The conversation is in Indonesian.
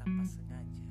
tanpa sengaja.